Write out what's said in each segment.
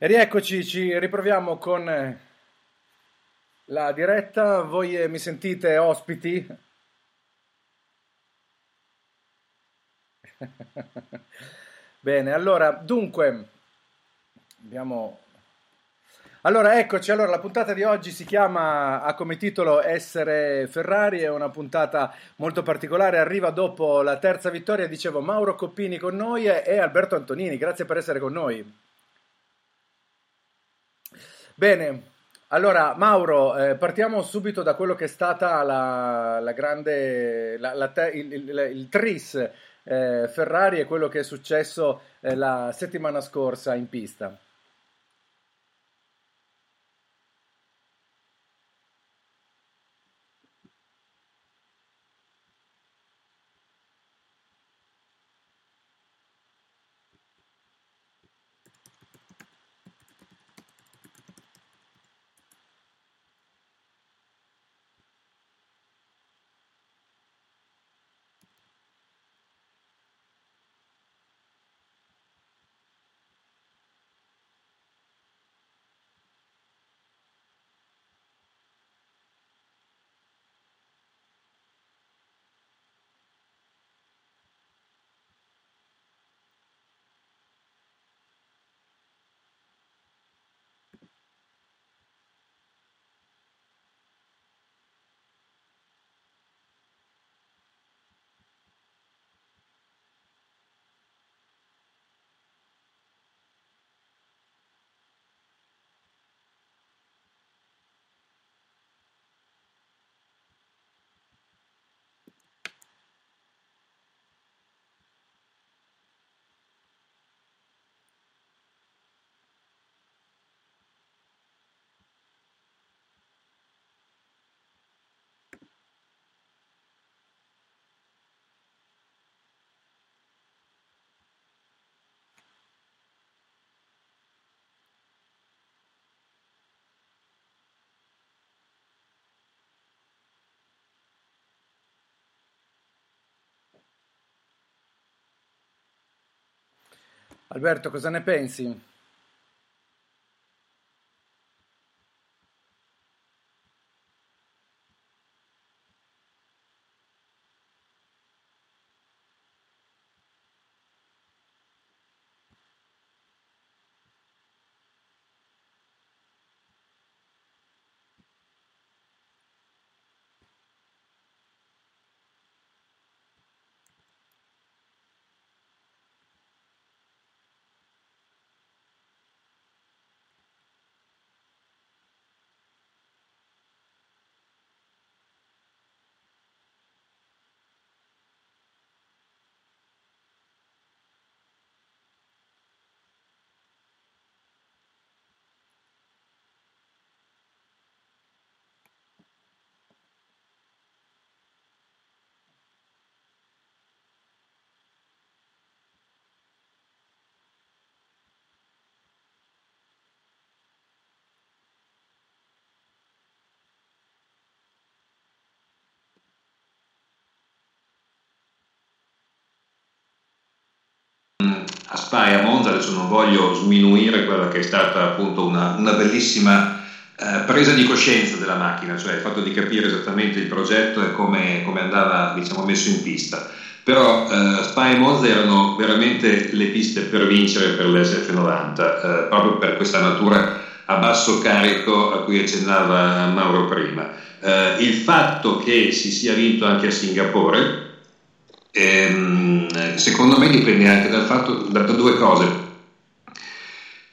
E rieccoci, ci riproviamo con eh, la diretta. Voi eh, mi sentite ospiti? Bene, allora, dunque, abbiamo... Allora, eccoci, allora la puntata di oggi si chiama, ha come titolo Essere Ferrari, è una puntata molto particolare, arriva dopo la terza vittoria, dicevo Mauro Coppini con noi e Alberto Antonini, grazie per essere con noi. Bene, allora Mauro, eh, partiamo subito da quello che è stata la, la grande, la, la te, il, il, il, tris eh, Ferrari e quello che è successo eh, la settimana scorsa in pista. Alberto, cosa ne pensi? A Spa e a Monza, adesso non voglio sminuire quella che è stata appunto una, una bellissima eh, presa di coscienza della macchina, cioè il fatto di capire esattamente il progetto e come, come andava diciamo, messo in pista. Però eh, Spa e Monza erano veramente le piste per vincere per l'SF90, eh, proprio per questa natura a basso carico a cui accennava Mauro prima. Eh, il fatto che si sia vinto anche a Singapore, ehm, secondo me dipende anche dal fatto, da, da due cose.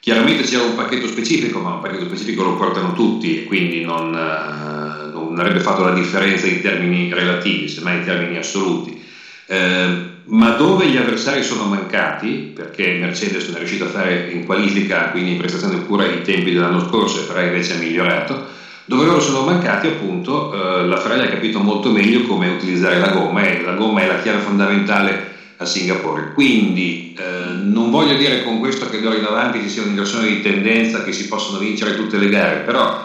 Chiaramente c'era un pacchetto specifico, ma un pacchetto specifico lo portano tutti e quindi non, uh, non, avrebbe fatto la differenza in termini relativi, semmai in termini assoluti. Uh, ma dove gli avversari sono mancati, perché Mercedes non è riuscito a fare in qualifica, quindi in prestazione pure i tempi dell'anno scorso e Ferrari invece ha migliorato, dove loro sono mancati appunto eh, la Ferrari ha capito molto meglio come utilizzare la gomma e la gomma è la chiave fondamentale a Singapore. Quindi eh, non voglio dire con questo che d'ora in avanti ci sia un'inversione di tendenza, che si possono vincere tutte le gare, però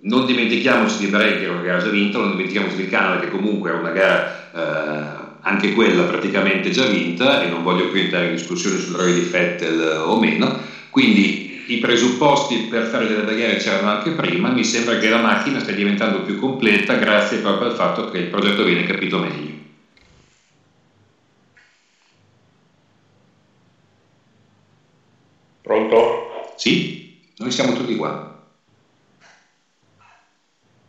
non dimentichiamoci di Bahrain che era una gara già vinta, non dimentichiamoci di Canada che comunque è una gara eh, anche quella praticamente già vinta e non voglio qui entrare in discussione sull'errore di Fettel o meno, quindi i presupposti per fare delle barriere c'erano anche prima, mi sembra che la macchina stia diventando più completa grazie proprio al fatto che il progetto viene capito meglio. Pronto? Sì, noi siamo tutti qua.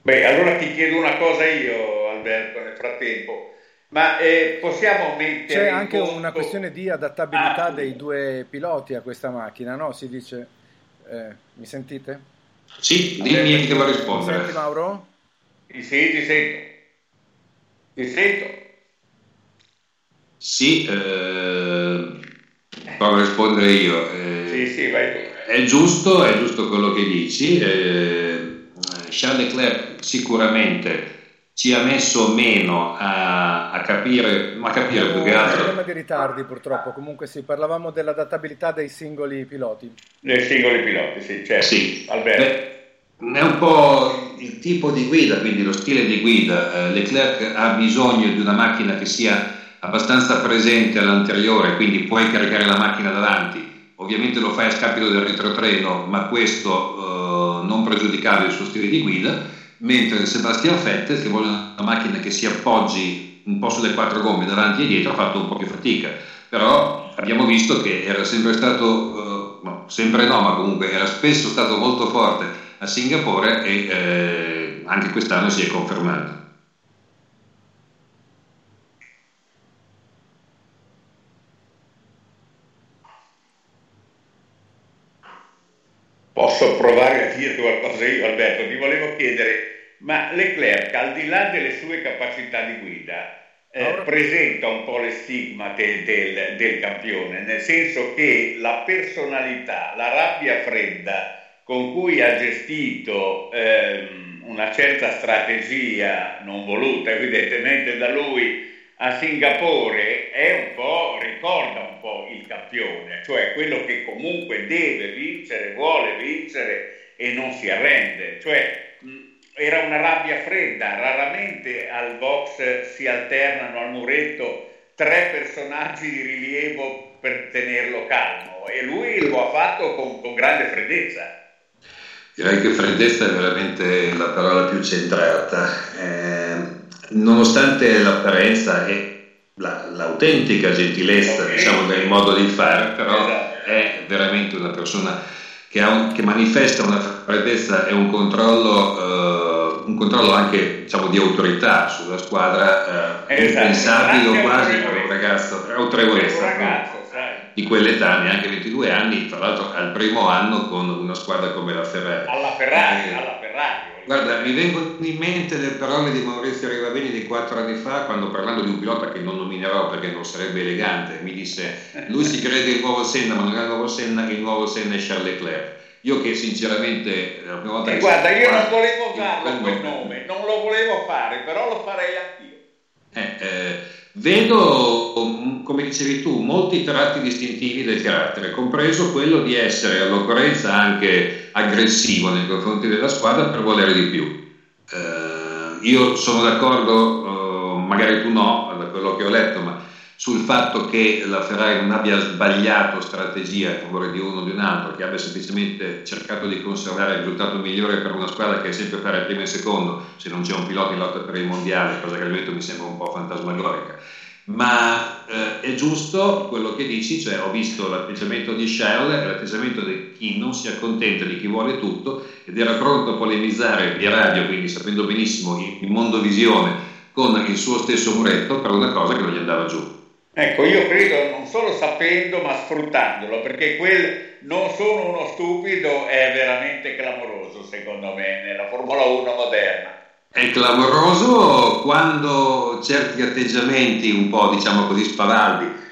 Beh, allora ti chiedo una cosa io, Alberto, nel frattempo. Ma eh, possiamo mettere. C'è anche conto... una questione di adattabilità ah, dei due piloti a questa macchina, no? Si dice. Eh, mi sentite? Sì, dimmi che devo rispondere. Senti Mauro? Sì, ti sento. Ti sento. Sì, eh, provo a rispondere io. Eh, sì, sì, vai tu. È giusto, è giusto quello che dici. Eh, Charles Leclerc sicuramente ci ha messo meno a, a capire, ma a capire più che altro. Un problema di ritardi purtroppo, comunque sì, parlavamo dell'adattabilità dei singoli piloti. Dei singoli piloti, sì, certo. Sì. Alberto. Beh, è un po' il tipo di guida, quindi lo stile di guida. Eh, Leclerc ha bisogno di una macchina che sia abbastanza presente all'anteriore, quindi puoi caricare la macchina davanti. Ovviamente lo fai a scapito del retrotreno, ma questo eh, non pregiudicava il suo stile di guida mentre Sebastian Vettel che vuole una macchina che si appoggi un po' sulle quattro gomme davanti e dietro ha fatto un po' più fatica. Però abbiamo visto che era sempre stato uh, no, sempre no ma comunque era spesso stato molto forte a Singapore e eh, anche quest'anno si è confermato Posso provare a dire qualcosa io, Alberto? Ti volevo chiedere, ma Leclerc, al di là delle sue capacità di guida, eh, presenta un po' le stigmate del, del, campione, nel senso che la personalità, la rabbia fredda con cui ha gestito ehm, una certa strategia non voluta evidentemente da lui a Singapore è un po', ricorda un po' il campione, cioè quello che comunque deve vincere, vuole vincere e non si arrende. Cioè, era una rabbia fredda, raramente al box si alternano al muretto tre personaggi di rilievo per tenerlo calmo e lui lo ha fatto con, con grande freddezza. Direi che freddezza è veramente la parola più centrata. Eh nonostante l'apparenza e la, l'autentica gentilezza okay. diciamo, del modo di fare, però esatto. è veramente una persona che, un, che, manifesta una freddezza e un controllo, uh, un controllo anche diciamo, di autorità sulla squadra uh, esatto. impensabile quasi per un ragazzo, autorevolezza. Ragazzo, di quell'età, neanche 22 anni, tra l'altro al primo anno con una squadra come la Ferrari. Alla Ferrari, eh, alla Ferrari Guarda, mi vengono in mente le parole di Maurizio Rivaveni di quattro anni fa, quando parlando di un pilota che non nominerò perché non sarebbe elegante, mi disse: Lui si crede il nuovo Senna, ma non è il nuovo Senna, il nuovo Senna è Charles Leclerc. Io che sinceramente la prima volta e che guarda, io non volevo farlo quel nome, non lo volevo fare, però lo farei anch'io. Eh, eh, vedo, come dicevi tu, molti tratti distintivi del carattere, compreso quello di essere all'occorrenza anche aggressivo nei confronti della squadra per volere di più. Eh, io sono d'accordo, eh, magari tu no, da quello che ho letto, ma sul fatto che la Ferrari non abbia sbagliato strategia a favore di uno o di un altro, che abbia semplicemente cercato di conservare il risultato migliore per una squadra che è sempre fare primo e secondo, se non c'è un pilota in lotta per il mondiale, cosa che al momento mi sembra un po' fantasmagorica. Ma eh, è giusto quello che dici, cioè ho visto l'atteggiamento di Charles e l'atteggiamento di chi non si accontenta di chi vuole tutto ed era pronto a polemizzare via radio, quindi sapendo benissimo il mondo visione con il suo stesso muretto per una cosa che non gli andava giù. Ecco, io credo non solo sapendo ma sfruttandolo, perché quel non sono uno stupido è veramente clamoroso secondo me nella Formula 1 moderna. È clamoroso quando certi atteggiamenti un po' diciamo così spavaldi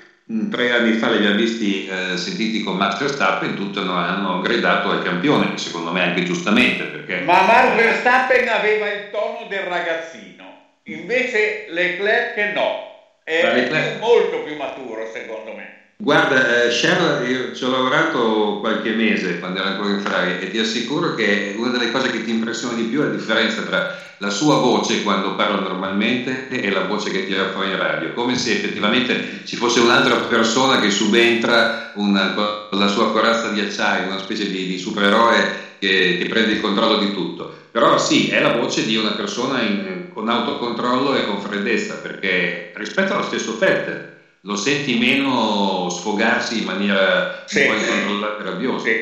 tre anni fa li abbiamo visti eh, sentiti con Max Verstappen, tutti hanno gridato al campione, secondo me anche giustamente. Perché... Ma Max Verstappen aveva il tono del ragazzino, invece Leclerc no, è Leclerc... molto più maturo secondo me. Guarda, eh, Charles, io ci ho lavorato qualche mese quando ero ancora in Ferrari e ti assicuro che una delle cose che ti impressiona di più è la differenza tra la sua voce quando parla normalmente e la voce che tira fuori in radio, come se effettivamente ci fosse un'altra persona che subentra una, con la sua corazza di acciaio, una specie di, di supereroe che, che, prende il controllo di tutto. Però sì, è la voce di una persona in, con autocontrollo e con freddezza, perché rispetto allo stesso Vettel lo senti meno sfogarsi in maniera sì, un po' incontrollata e rabbiosa. Sì.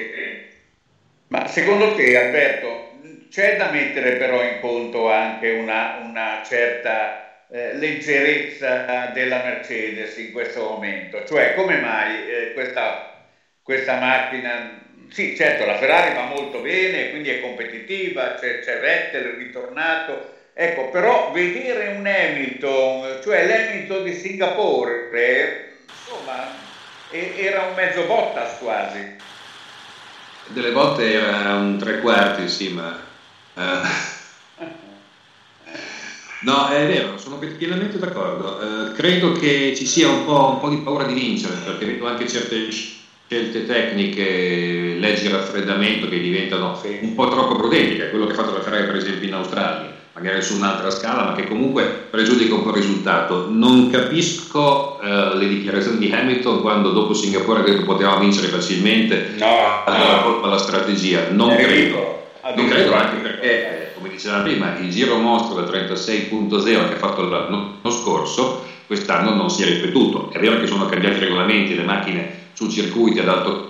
Ma secondo te, Alberto, c'è da mettere però in conto anche una, una certa eh, leggerezza della Mercedes in questo momento, cioè come mai eh, questa, questa, macchina, sì certo la Ferrari va molto bene, quindi è competitiva, c'è, c'è Vettel ritornato, ecco però vedere un Hamilton, cioè l'Hamilton di Singapore, insomma era un mezzo Bottas quasi. Delle volte era un tre quarti, sì, ma eh, no, è vero, sono pienamente d'accordo. Uh, credo che ci sia un po', un po', di paura di vincere, perché vedo anche certe scelte tecniche, leggi raffreddamento che diventano un po' troppo prudenti, che è quello che ha fatto la Ferrari per esempio in Australia, magari su un'altra scala, ma che comunque pregiudica un po' il risultato. Non capisco uh, le dichiarazioni di Hamilton quando dopo Singapore ha detto che potevamo vincere facilmente, no, allora colpa la strategia. Non credo. Non credo anche perché, eh, come diceva prima, il giro mostro del 36.0 che ha fatto l'anno scorso, quest'anno non si è ripetuto. È vero che sono cambiati i regolamenti, le macchine su circuiti ad alto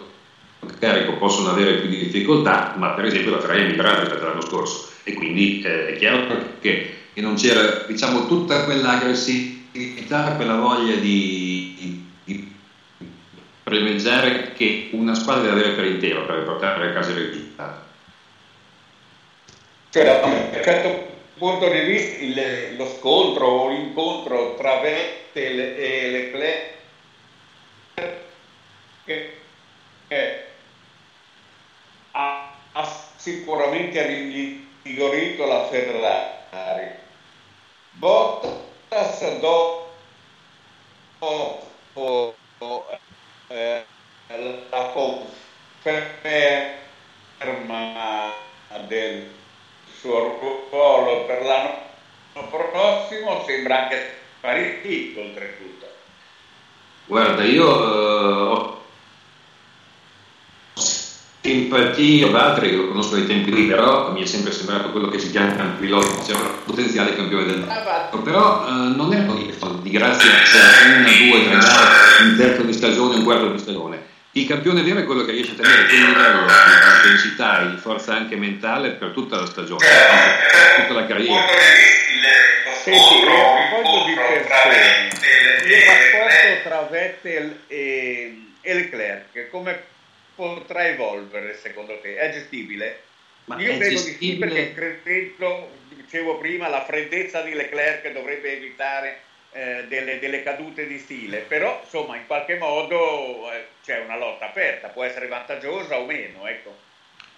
carico possono avere più difficoltà, ma per esempio la Ferrari è migliorata rispetto all'anno scorso e quindi eh, è chiaro che, che, non c'era diciamo, tutta quell'aggressività, quella voglia di, di, di primeggiare che una squadra deve avere per intero per portare a casa il risultato. Da un certo punto di vista, il, lo scontro o l'incontro tra Vettel e Leclerc che, che ha, ha, sicuramente rinvigorito la Ferrari. Bottas dopo eh, la conferma del suo ruolo per l'anno prossimo sembra anche sparito oltretutto. Guarda, io uh, ho simpatia ad altri che lo conosco dai tempi lì, però mi è sempre sembrato quello che si chiama un pilota, cioè un potenziale campione del mondo. Ah, però uh, non è così di grazia cioè una, due, tre gare, un terzo di stagione, un quarto di stagione il campione vero è quello che riesce a tenere quel livello di intensità e di forza anche mentale per tutta la stagione, per tutta la carriera. Senti, a proposito di persone, il rapporto tra Vettel e, e Leclerc, come potrà evolvere secondo te? È gestibile? Ma Io credo gestibile... di sì perché credo, dicevo prima, la freddezza di Leclerc dovrebbe evitare eh, delle, delle, cadute di stile, però insomma in qualche modo eh, c'è una lotta aperta, può essere vantaggiosa o meno. Ecco.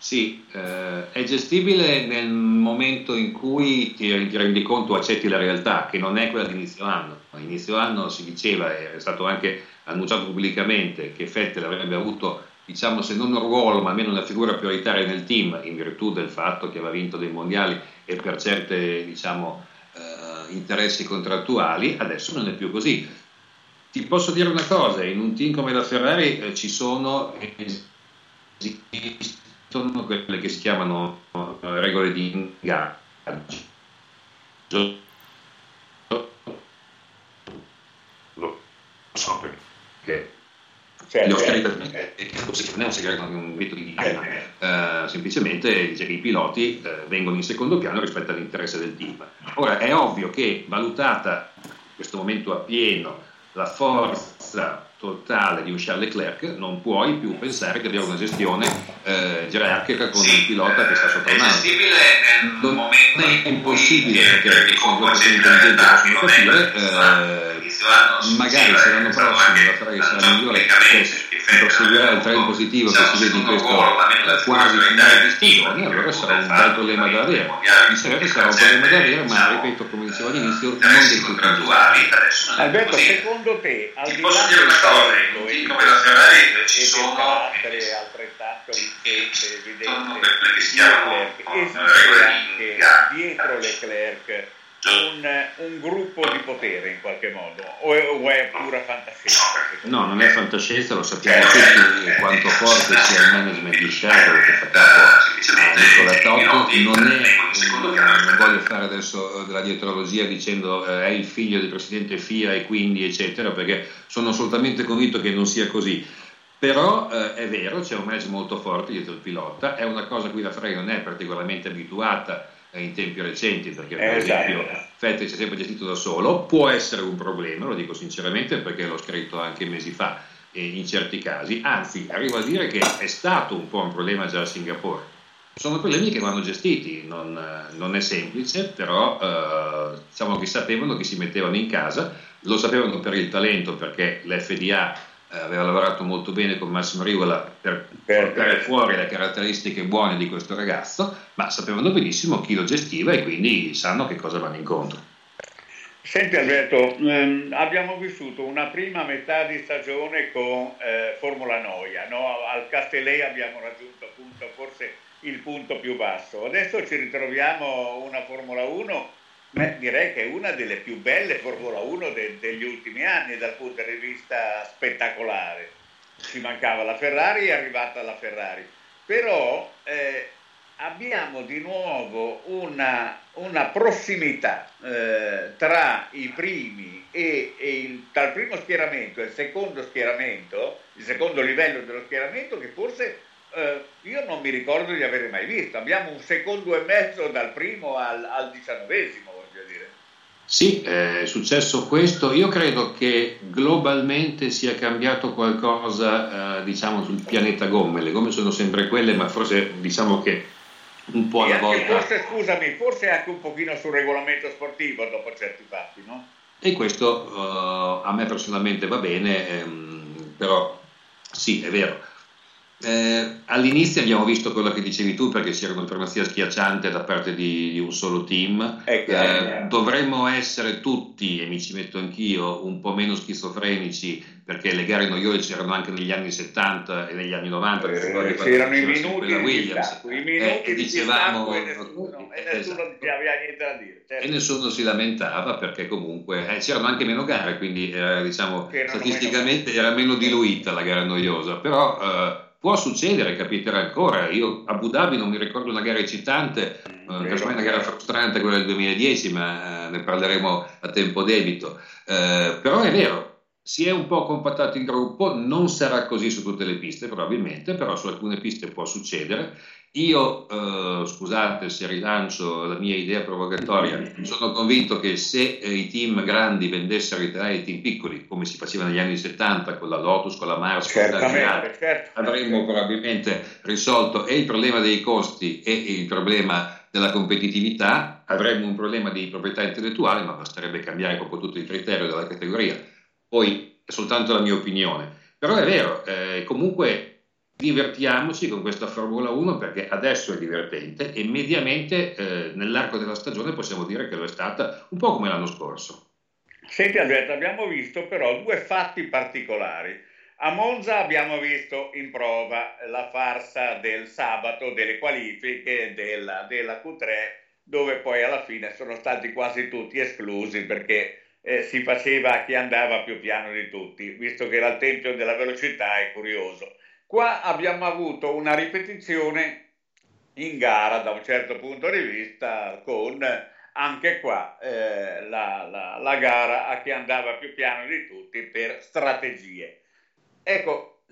Sì, eh, è gestibile nel momento in cui ti, ti, rendi conto, accetti la realtà, che non è quella di inizio anno. A inizio anno si diceva, è stato anche annunciato pubblicamente, che Fettel avrebbe avuto, diciamo, se non un ruolo, ma almeno una figura prioritaria nel team, in virtù del fatto che aveva vinto dei mondiali e per certe, diciamo, interessi contrattuali, adesso non è più così. Ti posso dire una cosa, in un team come la Ferrari eh, ci sono, esistono quelle che si chiamano uh, regole di ingaggio. Lo so perché Certo, le ho scritte, eh, non è un segreto, un veto di difesa, eh, semplicemente dice che i piloti eh, vengono in secondo piano rispetto all'interesse del team. Ora è ovvio che valutata in questo momento a pieno la forza totale di un Charles Leclerc non puoi più pensare che abbia una gestione eh, gerarchica con un pilota che sta sopra un altro. Non è impossibile perché sono due persone intelligenti possono capire. Eh, magari se l'anno prossimo la Ferrari sarà migliore che proseguirà il trend positivo che si vede in questo quasi finale di stagione, allora sarà un bel problema da avere. Viceversa sarà un problema da avere, ma ripeto, come dicevo all'inizio, non del tutto. Alberto, secondo te, al di là del talento e sono carattere altrettanto evidente di Leclerc, esiste anche dietro Leclerc un, un, gruppo di potere in qualche modo o è, o è pura fantascienza? No, non è fantascienza, lo sappiamo tutti quanto forte sia il management di Shadow che fa capo a Nicola Totto, non è, non voglio fare adesso della dietrologia dicendo eh, è il figlio del presidente FIA e quindi eccetera perché sono assolutamente convinto che non sia così. Però eh, è vero, c'è un management molto forte dietro il pilota, è una cosa a cui la Ferrari non è particolarmente abituata in tempi recenti, perché per esatto. esempio Vettel si è sempre gestito da solo, può essere un problema, lo dico sinceramente perché l'ho scritto anche mesi fa in certi casi, anzi arrivo a dire che è stato un po' un problema già a Singapore. Sono problemi che vanno gestiti, non, non è semplice, però eh, diciamo che sapevano che si mettevano in casa, lo sapevano per il talento perché l'FDA aveva lavorato molto bene con Massimo Rivola per portare fuori le caratteristiche buone di questo ragazzo, ma sapevano benissimo chi lo gestiva e quindi sanno che cosa vanno incontro. Senti Alberto, ehm, abbiamo vissuto una prima metà di stagione con eh, Formula Noia, no? al Castellei abbiamo raggiunto appunto forse il punto più basso, adesso ci ritroviamo una Formula 1 Beh, direi che è una delle più belle Formula 1 de- degli ultimi anni dal punto di vista spettacolare. Ci mancava la Ferrari, è arrivata la Ferrari. Però eh, abbiamo di nuovo una, una prossimità eh, tra i primi e, e il, tra il primo schieramento e il secondo schieramento, il secondo livello dello schieramento che forse eh, io non mi ricordo di avere mai visto. Abbiamo un secondo e mezzo dal primo al, al diciannovesimo sì, è successo questo. Io credo che globalmente sia cambiato qualcosa, eh, diciamo, sul pianeta gomme. Le gomme sono sempre quelle, ma forse diciamo che un po' alla volta. Forse, scusami, forse anche un pochino sul regolamento sportivo dopo certi fatti, no? E questo uh, a me personalmente va bene, ehm, però sì, è vero eh, all'inizio abbiamo visto quello che dicevi tu perché c'era primazia schiacciante da parte di, un solo team. Eh, eh, dovremmo essere tutti, e mi ci metto anch'io, un po' meno schizofrenici perché le gare noiose c'erano anche negli anni 70 e negli anni 90. Eh, c'erano i minuti, Williams, i minuti eh, dicevamo, e nessuno, e nessuno esatto. aveva niente da dire. Certo. E nessuno si lamentava perché comunque eh, c'erano anche meno gare, quindi diciamo, statisticamente meno... era meno diluita la gara noiosa, però eh, Può succedere, capiterà ancora. Io a Abu Dhabi non mi ricordo una gara eccitante, eh, una gara frustrante quella del 2010, ma eh, ne parleremo a tempo debito. Eh, però è vero, si è un po' compattato il gruppo, non sarà così su tutte le piste probabilmente, però su alcune piste può succedere io, eh, scusate se rilancio la mia idea provocatoria, sono convinto che se eh, i team grandi vendessero i ai team piccoli, come si faceva negli anni 70 con la Lotus, con la Mars, con altri, certo. avremmo probabilmente risolto e il problema dei costi e il problema della competitività, avremmo un problema di proprietà intellettuale, ma basterebbe cambiare proprio tutto il criterio della categoria. Poi è soltanto la mia opinione. Però è vero, eh, comunque divertiamoci con questa Formula 1 perché adesso è divertente e mediamente eh, nell'arco della stagione possiamo dire che lo è stata un po' come l'anno scorso. Senti Alberto, abbiamo visto però due fatti particolari. A Monza abbiamo visto in prova la farsa del sabato delle qualifiche della, della Q3 dove poi alla fine sono stati quasi tutti esclusi perché eh, si faceva chi andava più piano di tutti, visto che era il tempio della velocità, è curioso. Qua abbiamo avuto una ripetizione in gara da un certo punto di vista con anche qua eh, la, la, la, gara a chi andava più piano di tutti per strategie. Ecco,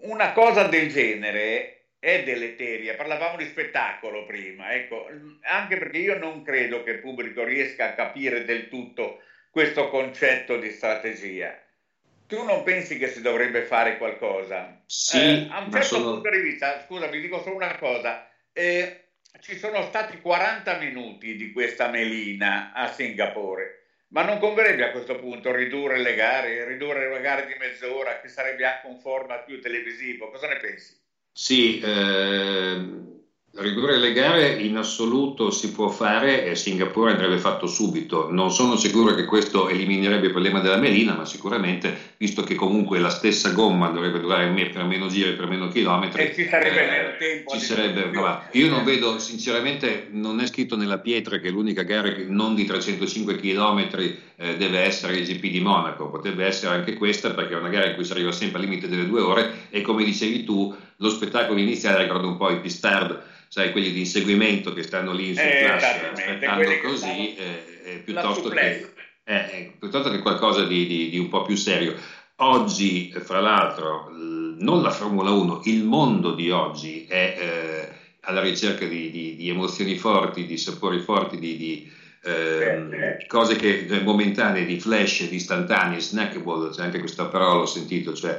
una cosa del genere è deleteria. Parlavamo di spettacolo prima, ecco, anche perché io non credo che il pubblico riesca a capire del tutto questo concetto di strategia tu non pensi che si dovrebbe fare qualcosa? Sì, eh, a un certo sono... punto di vista, scusa, vi dico solo una cosa. Eh, ci sono stati 40 minuti di questa melina a Singapore, ma non converrebbe a questo punto ridurre le gare, ridurre le gare di mezz'ora, che sarebbe anche un format più televisivo? Cosa ne pensi? Sì, eh, Ridurre le gare in assoluto si può fare e Singapore andrebbe fatto subito. Non sono sicuro che questo eliminerebbe il problema della melina, ma sicuramente, visto che comunque la stessa gomma dovrebbe durare per meno giri, per meno chilometri, e ci sarebbe eh, meno tempo. Ci sarebbe, no, io non vedo, sinceramente, non è scritto nella pietra che l'unica gara non di 305 km eh, deve essere il GP di Monaco, potrebbe essere anche questa perché è una gara in cui si arriva sempre al limite delle due ore e come dicevi tu, lo spettacolo iniziale ricorda un po' i pistard sai, quelli di inseguimento che stanno lì in surplus eh, aspettando così, eh, piuttosto, che, eh, eh, piuttosto, che, qualcosa di, di, di, un po' più serio. Oggi, fra l'altro, non la Formula 1, il mondo di oggi è eh, alla ricerca di, di, emozioni forti, di sapori forti, di, eh, cose che momentanee, di flash, di istantanee, snackable, c'è anche questa parola ho sentito, cioè,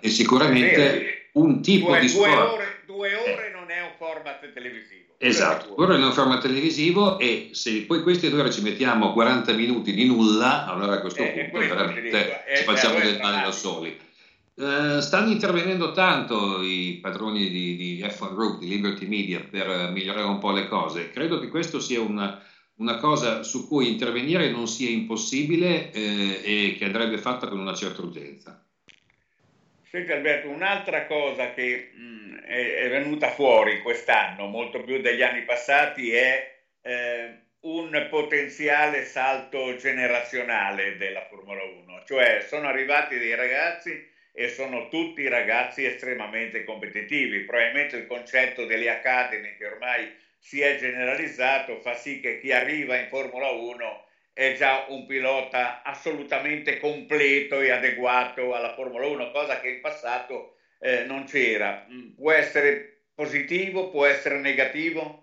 e sicuramente un tipo due, di sport. Due ore, due ore non è un format televisivo. Esatto, ora è un format televisivo e se poi queste due ore ci mettiamo 40 minuti di nulla, allora a questo eh, punto veramente ci facciamo del male da soli. Uh, stanno intervenendo tanto i padroni di, di F1 Group, di Liberty Media, per migliorare un po' le cose. Credo che questo sia una, una cosa su cui intervenire non sia impossibile eh, e che andrebbe fatta con una certa urgenza. Senti Alberto, un'altra cosa che mh, è, è, venuta fuori quest'anno, molto più degli anni passati, è eh, un potenziale salto generazionale della Formula 1, cioè sono arrivati dei ragazzi e sono tutti ragazzi estremamente competitivi, probabilmente il concetto delle academy che ormai si è generalizzato fa sì che chi arriva in Formula 1 è già un pilota assolutamente completo e adeguato alla Formula 1, cosa che in passato eh, non c'era. Mm, può essere positivo, può essere negativo?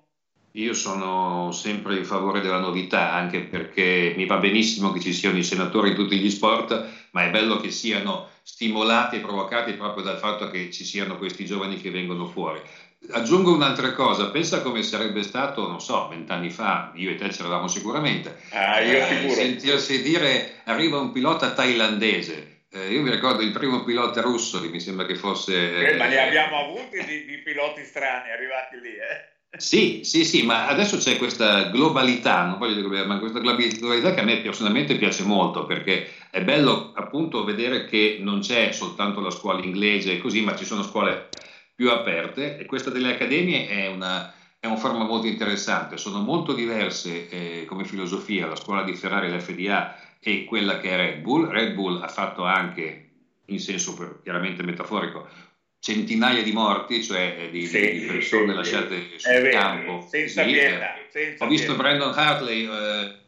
Io sono sempre in favore della novità, anche perché mi va benissimo che ci siano i senatori in tutti gli sport, ma è bello che siano stimolati e provocati proprio dal fatto che ci siano questi giovani che vengono fuori. Aggiungo un'altra cosa, pensa come sarebbe stato, non so, vent'anni fa, io e te c'eravamo sicuramente, ah, eh, sentirsi dire arriva un pilota thailandese. Eh, io mi ricordo il primo pilota russo, che mi sembra che fosse... Eh, ma ne abbiamo avuti di, di, piloti strani arrivati lì, eh? Sì, sì, sì, ma adesso c'è questa globalità, non voglio dire ma questa globalità che a me personalmente piace molto perché è bello appunto vedere che non c'è soltanto la scuola inglese e così, ma ci sono scuole più aperte e questa delle accademie è una, è una forma molto interessante, sono molto diverse eh, come filosofia la scuola di Ferrari, l'FDA e quella che è Red Bull. Red Bull ha fatto anche, in senso chiaramente metaforico, centinaia di morti, cioè eh, di, sì, di persone sì, lasciate sul campo. Senza pietà. Ho visto. Brandon Hartley. Eh,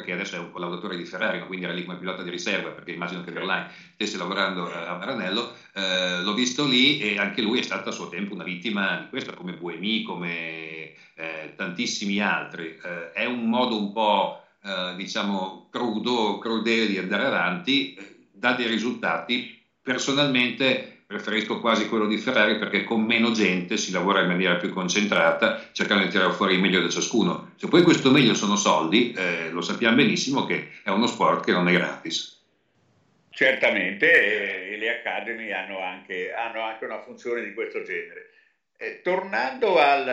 che adesso è un collaudatore di Ferrari, quindi era lì come pilota di riserva, perché immagino che Verlaine stesse lavorando eh, a Maranello, eh, l'ho visto lì e anche lui è stato a suo tempo una vittima di questo, come Buemi, come eh, tantissimi altri. Eh, è un modo un po', eh, diciamo, crudo, crudele di andare avanti, eh, dà dei risultati. Personalmente preferisco quasi quello di Ferrari perché con meno gente si lavora in maniera più concentrata, cercando di tirare fuori il meglio da ciascuno. Se poi questo meglio sono soldi, eh, lo sappiamo benissimo che è uno sport che non è gratis. Certamente, e le Academy hanno anche, hanno anche una funzione di questo genere. Eh, tornando al,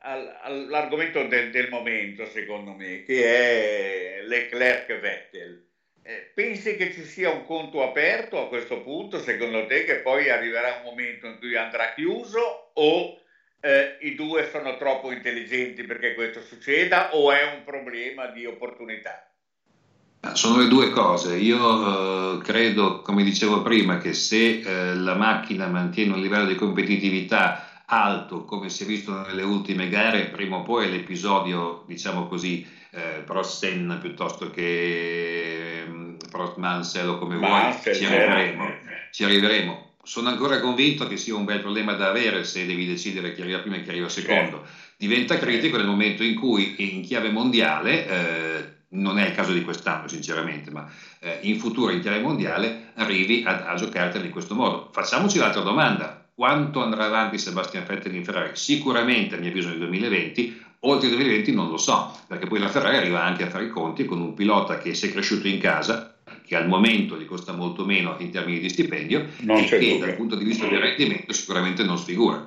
al, all'argomento del, del, momento, secondo me, che è Leclerc-Vettel, eh, pensi che ci sia un conto aperto a questo punto, secondo te, che poi arriverà un momento in cui andrà chiuso o eh, i due sono troppo intelligenti perché questo succeda o è un problema di opportunità? Sono le due cose. Io eh, credo, come dicevo prima, che se eh, la macchina mantiene un livello di competitività alto, come si è visto nelle ultime gare, prima o poi l'episodio, diciamo così, eh, Senna piuttosto che um, Mansell o come Mansell, vuoi, ci arriveremo, ci arriveremo. Sono ancora convinto che sia un bel problema da avere se devi decidere chi arriva prima e chi arriva secondo. Diventa critico nel momento in cui in chiave mondiale eh, non è il caso di quest'anno sinceramente, ma eh, in futuro in chiave mondiale arrivi a, a giocartela in questo modo. Facciamoci l'altra domanda, quanto andrà avanti Sebastian Vettel in Ferrari? Sicuramente a mio avviso nel 2020, oltre il 2020 non lo so, perché poi la Ferrari arriva anche a fare i conti con un pilota che si è cresciuto in casa, che al momento gli costa molto meno in termini di stipendio non e che dubbio. dal punto di vista del rendimento sicuramente non sfigura.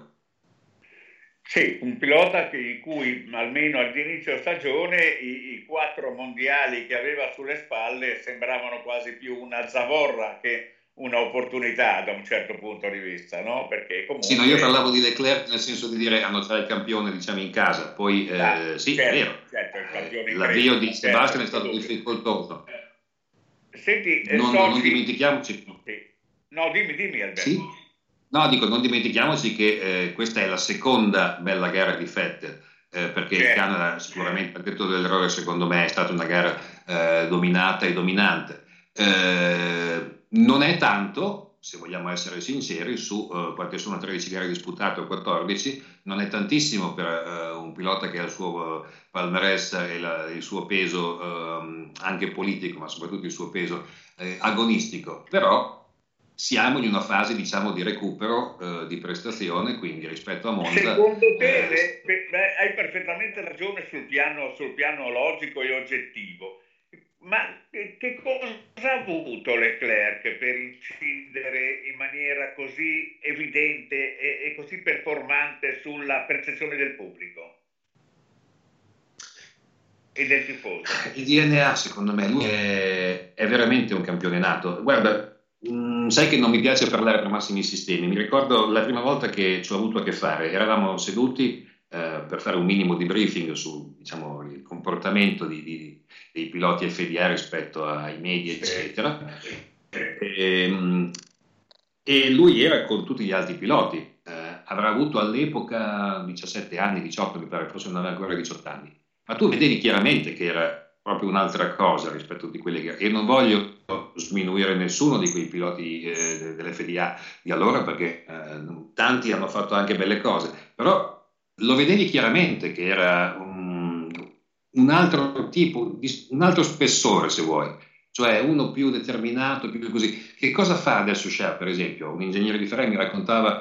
Sì, un pilota che, in cui almeno all'inizio stagione i, i, quattro mondiali che aveva sulle spalle sembravano quasi più una zavorra che un'opportunità da un certo punto di vista, no? Perché comunque... Sì, no, io parlavo di Leclerc nel senso di dire hanno già il campione diciamo in casa, poi eh, ah, sì, certo, è vero, certo, il campione eh, l'avvio di certo, Sebastian è stato difficoltoso. Senti, eh, non, non dimentichiamoci... No, dimmi, dimmi Alberto. Sì? No, dico, non dimentichiamoci che eh, questa è la seconda bella gara di Vettel, eh, perché il certo. Canada sicuramente, per detto dell'errore, secondo me è stata una gara eh, dominata e dominante. Eh, non è tanto, se vogliamo essere sinceri, su eh, quante sono 13 gare disputate o 14, non è tantissimo per eh, un pilota che ha il suo palmarès e la, il suo peso ehm, anche politico, ma soprattutto il suo peso agonistico, però siamo in una fase diciamo di recupero eh, di prestazione, quindi rispetto a Monza... Secondo te eh, beh, hai perfettamente ragione sul piano, sul piano, logico e oggettivo, ma che cosa ha avuto Leclerc per incidere in maniera così evidente e, e così performante sulla percezione del pubblico? E del tifoso? Il DNA secondo me lui è, è veramente un campione nato. Guarda, Mm, sai che non mi piace parlare per massimi sistemi. Mi ricordo la prima volta che ci ho avuto a che fare, eravamo seduti eh, per fare un minimo di briefing sul diciamo, comportamento di, di, dei piloti FDA rispetto ai media, eccetera. E, ehm, e, lui era con tutti gli altri piloti. Eh, avrà avuto all'epoca 17 anni, 18 mi pare, forse non aveva ancora 18 anni. Ma tu vedevi chiaramente che era proprio un'altra cosa rispetto a quelle che... E non voglio sminuire nessuno di quei piloti eh, dell'FDA di allora perché eh, tanti hanno fatto anche belle cose, però lo vedevi chiaramente che era un, un altro tipo, un altro spessore se vuoi, cioè uno più determinato, più così. Che cosa fa adesso Shea, per esempio? Un ingegnere di Ferrari mi raccontava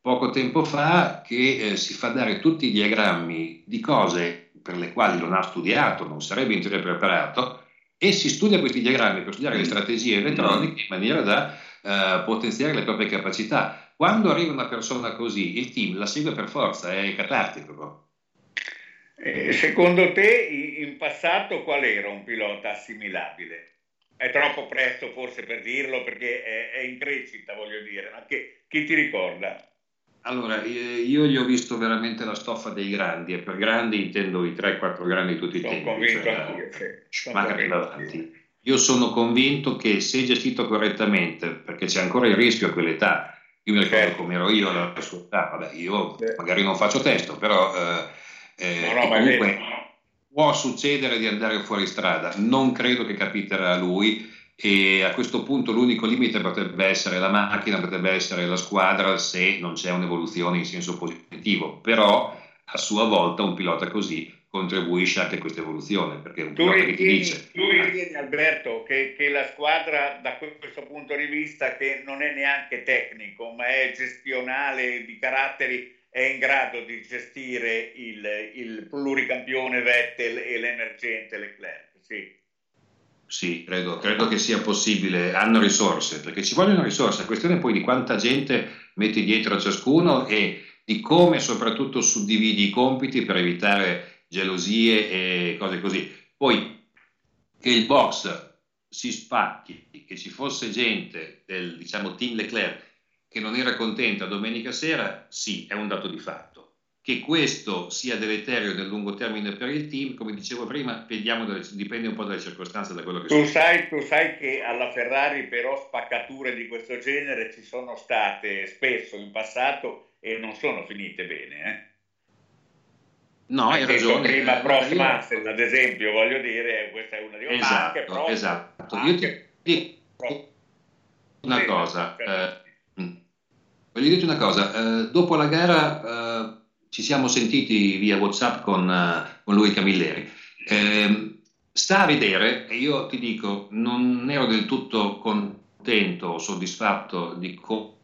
poco tempo fa che eh, si fa dare tutti i diagrammi di cose per le quali non ha studiato, non sarebbe in teoria preparato, e si studia questi diagrammi per studiare le strategie elettroniche in maniera da eh, potenziare le proprie capacità. Quando arriva una persona così, il team la segue per forza, è catartico. Eh, secondo te in passato qual era un pilota assimilabile? È troppo presto forse per dirlo perché è, è in crescita, voglio dire, ma che, chi ti ricorda? Allora, io gli ho visto veramente la stoffa dei grandi, e per grandi intendo i 3-4 grandi di tutti i tempi. Sono convinto cioè, anch'io, sì. Sono davanti. Io sono convinto che se gestito correttamente, perché c'è ancora il rischio a quell'età, io mi ricordo certo. come ero io alla sua età, vabbè, io sì. magari non faccio testo, però eh, eh, no, no, comunque può succedere di andare fuori strada, non credo che capiterà a lui, e a questo punto l'unico limite potrebbe essere la macchina, potrebbe essere la squadra se non c'è un'evoluzione in senso positivo, però a sua volta un pilota così contribuisce anche a questa evoluzione perché un tu ritieni, che dice tu ritieni Alberto che, che, la squadra da questo punto di vista che non è neanche tecnico ma è gestionale di caratteri è in grado di gestire il, il pluricampione Vettel e l'emergente Leclerc sì sì, credo, credo, che sia possibile. Hanno risorse, perché ci vogliono risorse. La questione è poi di quanta gente metti dietro a ciascuno e di come soprattutto suddividi i compiti per evitare gelosie e cose così. Poi che il box si spacchi, che ci fosse gente del diciamo, team Leclerc che non era contenta domenica sera, sì, è un dato di fatto che questo sia deleterio nel lungo termine per il team, come dicevo prima, dalle, dipende un po' dalle circostanze, da quello che tu sai, tu sai che alla Ferrari però spaccature di questo genere ci sono state spesso in passato e non sono finite bene. Eh? No, hai ragione. Prima Prost Mansell, ad esempio, voglio dire, questa è una di esatto, anche esatto. Io ti dico una cosa, eh, mm. voglio dirti una cosa, eh, dopo la gara eh, ci siamo sentiti via WhatsApp con, uh, con lui Camilleri. Eh, sta a vedere, e io ti dico, non ero del tutto contento o soddisfatto di come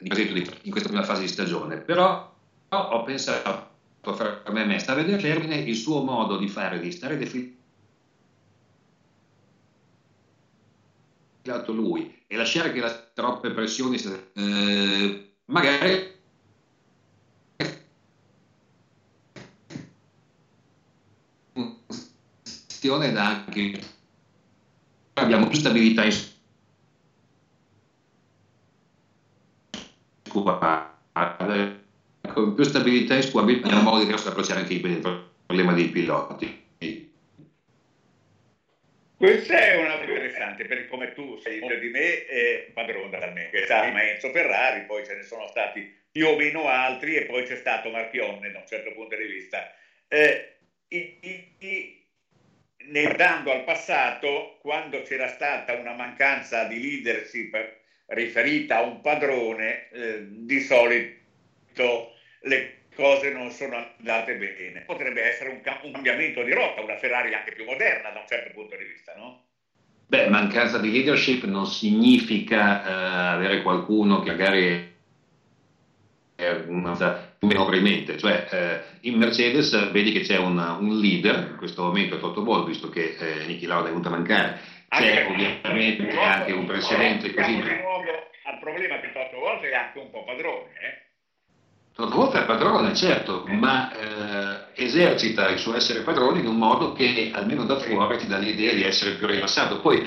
in questa prima fase di stagione, però ho pensato fra me e me, sta a Termine il suo modo di fare, di stare defilato lui e lasciare che la troppe pressioni eh, magari funzione da anche abbiamo più stabilità in squadra con più stabilità in squadra abbiamo un modo diverso di approcciare anche il problema dei piloti. Questa è una interessante, perché come tu sei di me, è padrone da me, che sai Enzo Ferrari, poi ce ne sono stati più o meno altri e poi c'è stato Marchionne da un certo punto di vista. Eh, i, i, i, guardando al passato, quando c'era stata una mancanza di leadership riferita a un padrone, eh, di solito le cose non sono andate bene. Potrebbe essere un, un, cambiamento di rotta, una Ferrari anche più moderna da un certo punto di vista, no? Beh, mancanza di leadership non significa uh, avere qualcuno che magari è meno premente, cioè uh, in Mercedes vedi che c'è un, un, leader, in questo momento è Toto Wolff, visto che uh, Niki Lauda è venuto a mancare, c'è anche ovviamente anche un precedente così. Nuovo al problema che Toto Wolff è anche un po' padrone, eh? Sottovoce è padrone, certo, ma eh, esercita il suo essere padrone in un modo che almeno da fuori ti dà l'idea di essere più rilassato. Poi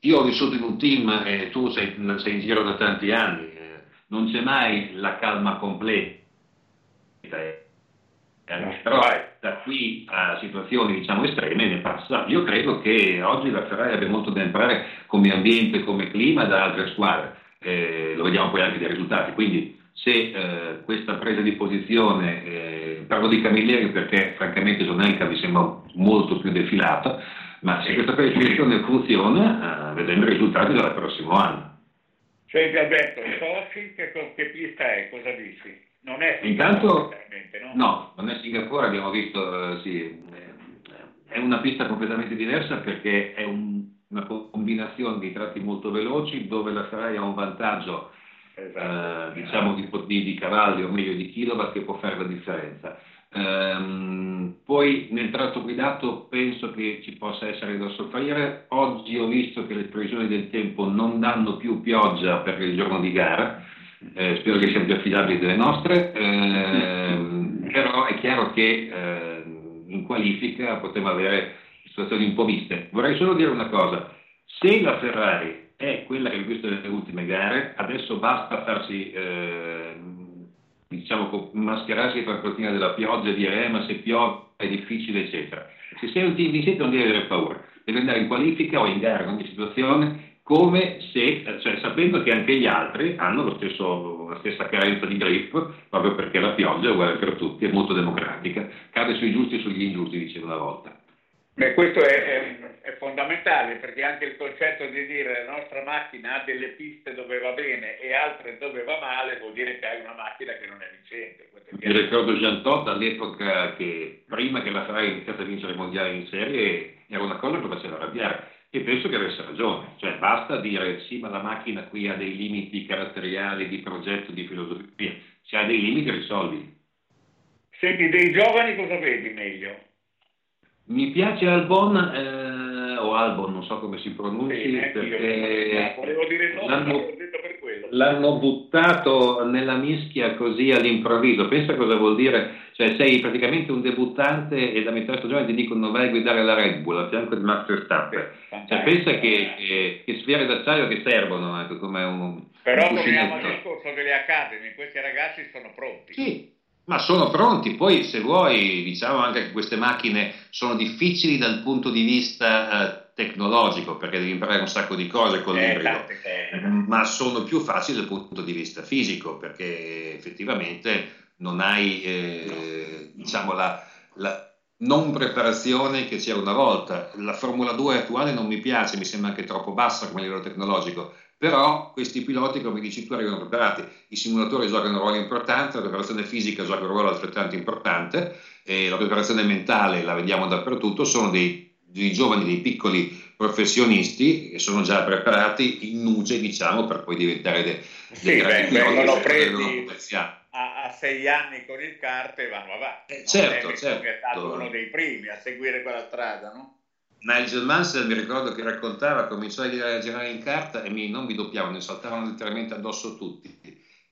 io ho vissuto in un team e tu sei, sei in giro da tanti anni, eh, non c'è mai la calma completa. Eh, però da qui a situazioni diciamo estreme ne passa. Io credo che oggi la Ferrari abbia molto da imparare come ambiente, come clima da altre squadre. Eh, lo vediamo poi anche dai risultati. Quindi se eh, questa presa di posizione, eh, parlo di Camilleri perché francamente Zonelka mi sembra molto più defilata, ma se questa presa di posizione funziona, eh, vedremo i risultati del prossimo anno. Senti Alberto, Sochi che, che pista è? Cosa dici? Non è Intanto, no? no? non è Singapore, abbiamo visto, eh, sì, è una pista completamente diversa perché è un, una combinazione di tratti molto veloci dove la Ferrari ha un vantaggio esatto. eh, diciamo di, di, cavalli o meglio di kilowatt che può fare la differenza. Um, poi nel tratto guidato penso che ci possa essere da soffrire. Oggi ho visto che le previsioni del tempo non danno più pioggia per il giorno di gara, eh, spero che siano più affidabili delle nostre, eh, però è chiaro che eh, in qualifica potremo avere situazioni un po' viste. Vorrei solo dire una cosa, se la Ferrari è quella che ho visto nelle ultime gare, adesso basta farsi, eh, diciamo, mascherarsi per cortina della pioggia e dire eh, ma se piove è difficile, eccetera. Se sei un team di sette non devi avere paura, devi andare in qualifica o in gara in ogni situazione come se, cioè sapendo che anche gli altri hanno stesso, la stessa carenza di grip, proprio perché la pioggia è uguale per tutti, è molto democratica, cade sui giusti e sugli ingiusti, dicevo una volta. Beh, questo è, è, è, fondamentale perché anche il concetto di dire la nostra macchina ha delle piste dove va bene e altre dove va male vuol dire che hai una macchina che non è vincente. Mi ricordo Jean Todt all'epoca che prima che la Ferrari iniziasse a vincere i mondiali in serie era una cosa che faceva arrabbiare e penso che avesse ragione, cioè basta dire sì ma la macchina qui ha dei limiti caratteriali di progetto, di filosofia, se ha dei limiti risolvi. Senti, dei giovani cosa vedi meglio? Mi piace Albon, eh, o Albon, non so come si pronunci, sì, perché no, l'hanno, per l'hanno, buttato nella mischia così all'improvviso. Pensa cosa vuol dire? Cioè sei praticamente un debuttante e da metà stagione ti dicono vai a guidare la Red Bull a fianco di Max Verstappen. Cioè, pensa che, che, che sfere d'acciaio che servono, ecco, come un... Però torniamo al discorso delle Academy, questi ragazzi sono pronti. Sì, ma sono pronti, poi se vuoi diciamo anche che queste macchine sono difficili dal punto di vista eh, tecnologico perché devi imparare un sacco di cose con eh, l'ibrido, ma sono più facili dal punto di vista fisico perché effettivamente non hai eh, diciamo la, la non preparazione che c'era una volta. La Formula 2 attuale non mi piace, mi sembra anche troppo bassa come livello tecnologico, però questi piloti, come dici tu, arrivano preparati. I simulatori giocano un ruolo importante, la preparazione fisica gioca un ruolo altrettanto importante e la preparazione mentale, la vediamo dappertutto, sono dei, dei giovani, dei piccoli professionisti che sono già preparati in nuce, diciamo, per poi diventare dei, sì, grandi beh. Vengono presi a, a, sei anni con il kart e vanno avanti. Eh, certo, è certo. È stato uno dei primi a seguire quella strada, no? Nigel Mansell mi ricordo che raccontava, cominciò a girare in carta e mi, non vi doppiavano, mi saltavano letteralmente addosso tutti.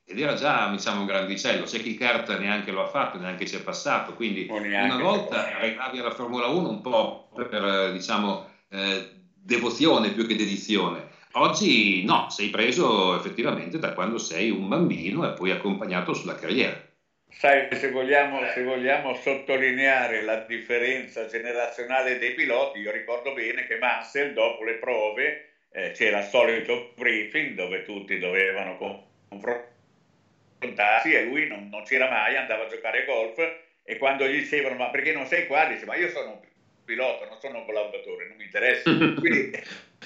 Ed era già diciamo, un grandicello, c'è chi carta neanche lo ha fatto, neanche ci è passato, quindi una volta arrivavi alla Formula 1 un po' per diciamo, eh, devozione più che dedizione. Oggi no, sei preso effettivamente da quando sei un bambino e poi accompagnato sulla carriera. Sai, se vogliamo, se vogliamo, sottolineare la differenza generazionale dei piloti, io ricordo bene che Mansell dopo le prove eh, c'era il solito briefing dove tutti dovevano confrontarsi e lui non, non, c'era mai, andava a giocare a golf e quando gli dicevano ma perché non sei qua, dice ma io sono un pilota, non sono un collaudatore, non mi interessa. Quindi,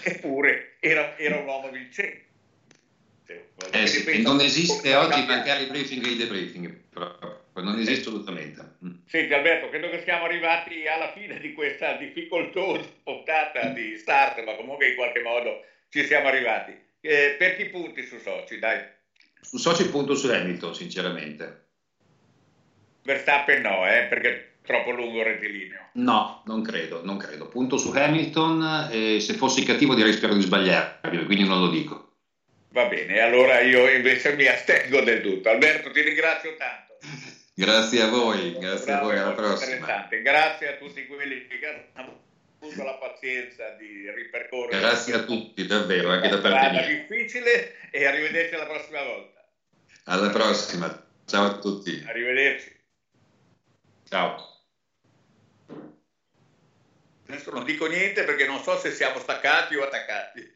eppure era, era un uomo vincente. Eh sì, non esiste oggi mancare i briefing e i debriefing, non esiste assolutamente. Mm. Senti Alberto, credo che siamo arrivati alla fine di questa difficoltosa puntata di start, ma comunque in qualche modo ci siamo arrivati. Eh, per chi punti su Soci, dai? Su Soci punto su Hamilton, sinceramente. Verstappen no, eh, perché è troppo lungo il rettilineo. No, non credo, non credo. Punto su Hamilton, eh, se fossi cattivo direi spero di sbagliare, quindi non lo dico. Va bene, allora io invece mi astengo del tutto. Alberto, ti ringrazio tanto. Grazie a voi, grazie a voi, alla prossima. Grazie a tutti quelli che hanno avuto la pazienza di ripercorrere. Grazie a tutti, davvero, anche da parte mia. È difficile e arrivederci alla prossima volta. Alla prossima, ciao a tutti. Arrivederci. Ciao. Adesso non dico niente perché non so se siamo staccati o attaccati.